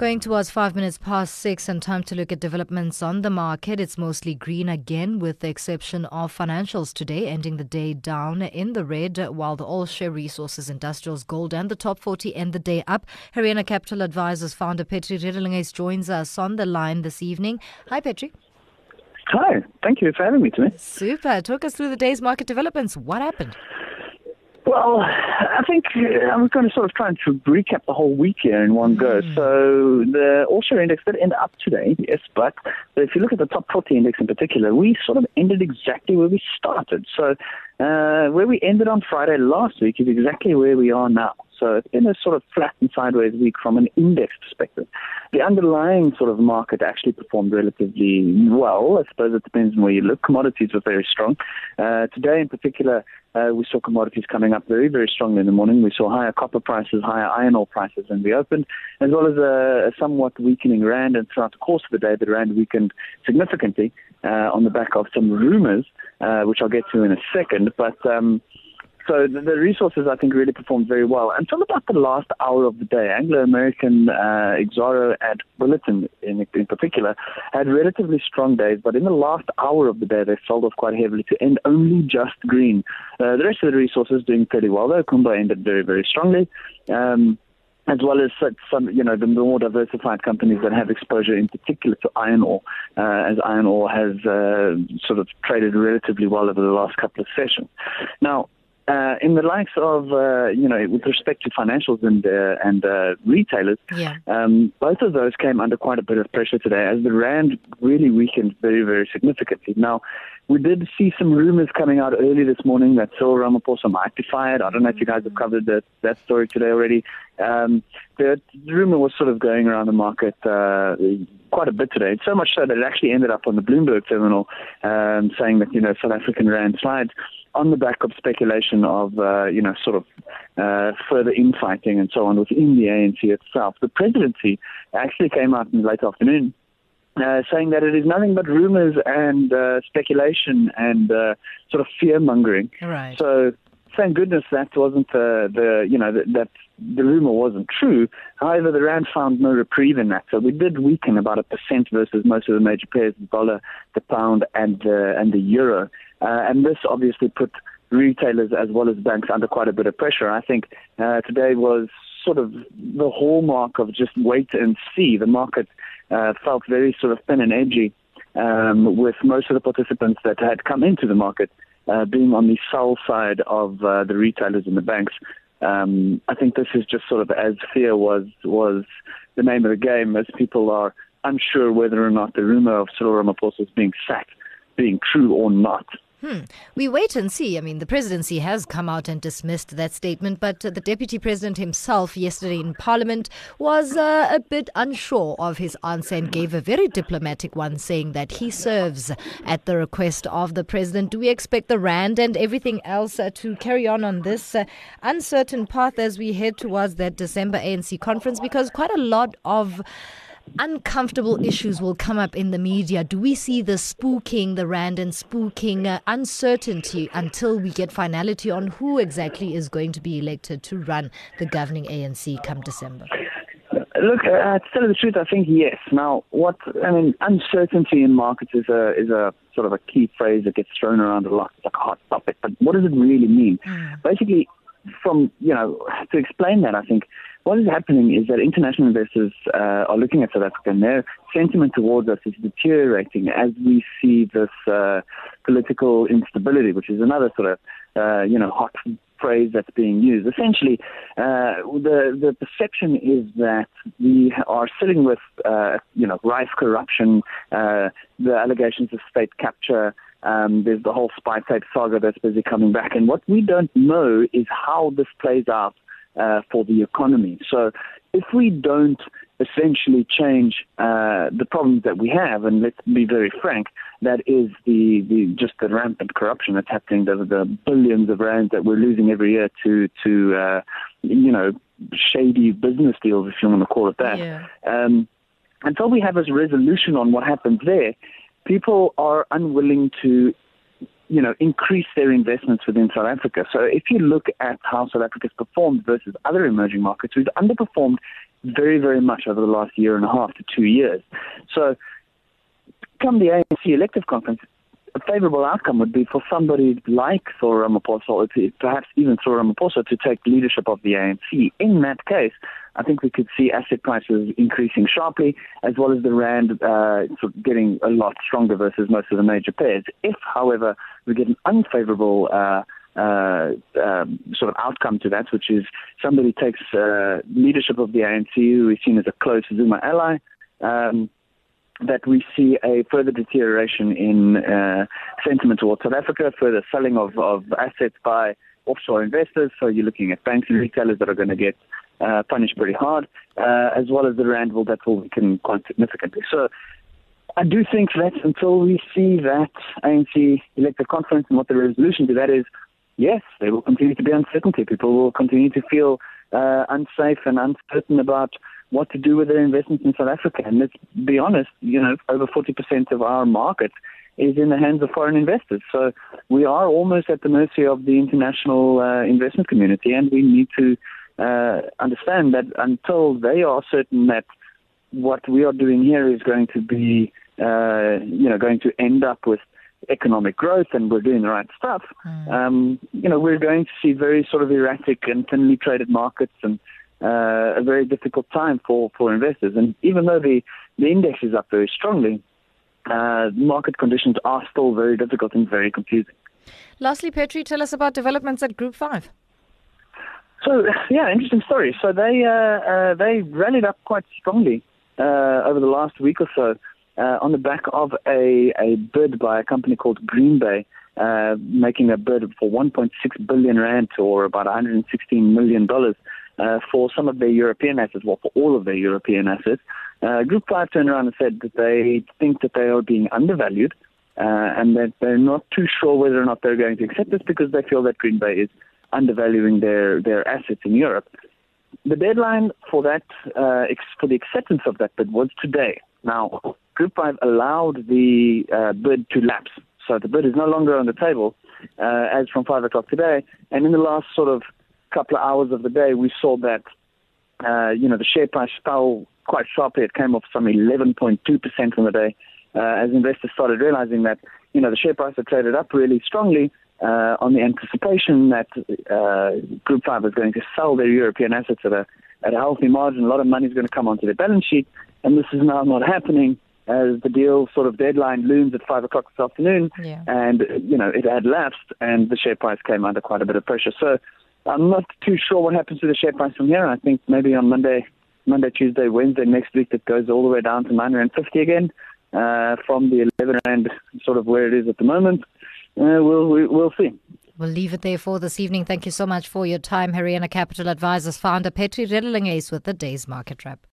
Going towards five minutes past six, and time to look at developments on the market. It's mostly green again, with the exception of financials today, ending the day down in the red, while the all share resources, industrials, gold, and the top 40 end the day up. Herenya Capital Advisors founder Petri Redelinghuys joins us on the line this evening. Hi, Petri. Hi, thank you for having me today. Super. Talk us through the day's market developments. What happened? Well, I think uh, I'm going to sort of try to recap the whole week here in one go. Mm. So the all share index did end up today, yes, but if you look at the top 40 index in particular, we sort of ended exactly where we started. So uh, where we ended on Friday last week is exactly where we are now. So it's been a sort of flat and sideways week from an index perspective. The underlying sort of market actually performed relatively well. I suppose it depends on where you look. Commodities were very strong. Uh, today in particular, uh, we saw commodities coming up very, very strongly in the morning. We saw higher copper prices, higher iron ore prices when we opened, as well as a, a somewhat weakening rand. And throughout the course of the day, the rand weakened significantly uh, on the back of some rumors, uh, which I'll get to in a second. But um, so the, the, resources, I think, really performed very well. Until about the last hour of the day, Anglo-American, uh, Exxaro, and Billiton in, in particular had relatively strong days, but in the last hour of the day, they sold off quite heavily to end only just green. Uh, the rest of the resources doing pretty well, though. Kumba ended very, very strongly. Um, as well as some, you know, the more diversified companies that have exposure in particular to iron ore, uh, as iron ore has uh, sort of traded relatively well over the last couple of sessions. Now, uh, in the likes of, uh, you know, with respect to financials and uh, and uh, retailers, yeah. um, both of those came under quite a bit of pressure today as the rand really weakened very, very significantly. Now, we did see some rumors coming out early this morning that Cyril Ramaphosa might be fired. I don't know if you guys have covered that, that story today already. Um, the rumor was sort of going around the market uh, quite a bit today, so much so that it actually ended up on the Bloomberg terminal um, saying that, you know, South African rand slides on the back of speculation of, uh, you know, sort of uh, further infighting and so on within the ANC itself. The presidency actually came out in the late afternoon uh, saying that it is nothing but rumors and uh, speculation and uh, sort of fear mongering. Right. So thank goodness that wasn't uh, the you know that, that the rumor wasn't true. However, the rand found no reprieve in that, so we did weaken about a percent versus most of the major pairs: the dollar, the pound, and uh, and the euro. Uh, and this obviously put retailers as well as banks under quite a bit of pressure. I think uh, today was sort of the hallmark of just wait and see. The market uh, felt very sort of thin and edgy um, with most of the participants that had come into the market uh, being on the sell side of uh, the retailers and the banks. Um, I think this is just sort of as fear was was the name of the game, as people are unsure whether or not the rumor of Cyril Ramaphosa being sacked being true or not. Hmm. We wait and see. I mean, the presidency has come out and dismissed that statement, but the deputy president himself yesterday in parliament was uh, a bit unsure of his answer and gave a very diplomatic one, saying that he serves at the request of the president. Do we expect the RAND and everything else uh, to carry on on this uh, uncertain path as we head towards that December ANC conference? Because quite a lot of uncomfortable issues will come up in the media. Do we see the spooking, the rand and spooking uh, uncertainty until we get finality on who exactly is going to be elected to run the governing ANC come December? Look, uh, to tell you the truth, I think yes. Now, what I mean, uncertainty in markets is a is a sort of a key phrase that gets thrown around a lot. It's like a hot topic, but what does it really mean? Mm. Basically, from you know, to explain that, I think what is happening is that international investors uh, are looking at South Africa and their sentiment towards us is deteriorating as we see this uh, political instability, which is another sort of, uh, you know, hot phrase that's being used. Essentially, uh, the the perception is that we are sitting with, uh, you know, rife corruption, uh, the allegations of state capture. Um, there's the whole spy tape saga that's busy coming back, and what we don't know is how this plays out uh, for the economy. So if we don't essentially change uh, the problems that we have, and let's be very frank, that is the, the just the rampant corruption that's happening, the, the billions of rands that we're losing every year to to uh, you know shady business deals, if you want to call it that. Yeah. Um, until we have a resolution on what happens there, people are unwilling to you know, increase their investments within South Africa. So if you look at how South Africa's performed versus other emerging markets, we've underperformed very, very much over the last year and a half to two years. So come the ANC elective conference, a favorable outcome would be for somebody like Cyril Ramaphosa, or perhaps even Cyril Ramaphosa, to take leadership of the ANC. In that case, I think we could see asset prices increasing sharply, as well as the rand uh, sort of getting a lot stronger versus most of the major pairs. If, however, we get an unfavorable uh, uh, um, sort of outcome to that, which is somebody takes uh, leadership of the ANC, who is seen as a close Zuma ally. Um, that we see a further deterioration in uh, sentiment towards South Africa, further selling of, of assets by offshore investors. So you're looking at banks and retailers that are going to get uh, punished pretty hard, uh, as well as the rand will that will weaken quite significantly. So I do think that until we see that ANC elected conference and what the resolution to that is, yes, there will continue to be uncertainty. People will continue to feel uh, unsafe and uncertain about what to do with their investments in South Africa. And let's be honest, you know, over 40% of our market is in the hands of foreign investors. So we are almost at the mercy of the international uh, investment community, and we need to uh, understand that until they are certain that what we are doing here is going to be, uh, you know, going to end up with economic growth and we're doing the right stuff, mm. um, you know, we're going to see very sort of erratic and thinly traded markets and uh, a very difficult time for, for investors. And even though the, the index is up very strongly, uh, market conditions are still very difficult and very confusing. Lastly, Petri, tell us about developments at Group 5. So, yeah, interesting story. So they, uh, uh they rallied up quite strongly uh, over the last week or so uh, on the back of a, a bid by a company called Greenbay. Uh, making a bid for 1.6 billion rand or about 116 million dollars uh, for some of their European assets, well, for all of their European assets. Uh, Group 5 turned around and said that they think that they are being undervalued uh, and that they're not too sure whether or not they're going to accept this because they feel that Greenbay is undervaluing their, their assets in Europe. The deadline for that, uh, for the acceptance of that bid was today. Now, Group 5 allowed the bid to lapse. So the bid is no longer on the table as from 5 o'clock today. And in the last sort of couple of hours of the day, we saw that, uh, you know, the share price fell quite sharply. It came off some 11.2% on the day uh, as investors started realizing that, you know, the share price had traded up really strongly uh, on the anticipation that uh, Group 5 was going to sell their European assets at a, at a healthy margin. A lot of money is going to come onto their balance sheet, and this is now not happening as the deal sort of deadline looms at five o'clock this afternoon, yeah. and you know it had lapsed, and the share price came under quite a bit of pressure. So I'm not too sure what happens to the share price from here. I think maybe on Monday, Monday, Tuesday, Wednesday next week, it goes all the way down to 950 again uh, from the 11 rand sort of where it is at the moment. Uh, we'll we, will see. We'll leave it there for this evening. Thank you so much for your time, Herenya Capital Advisors founder Petri Redelinghuys with the day's market wrap.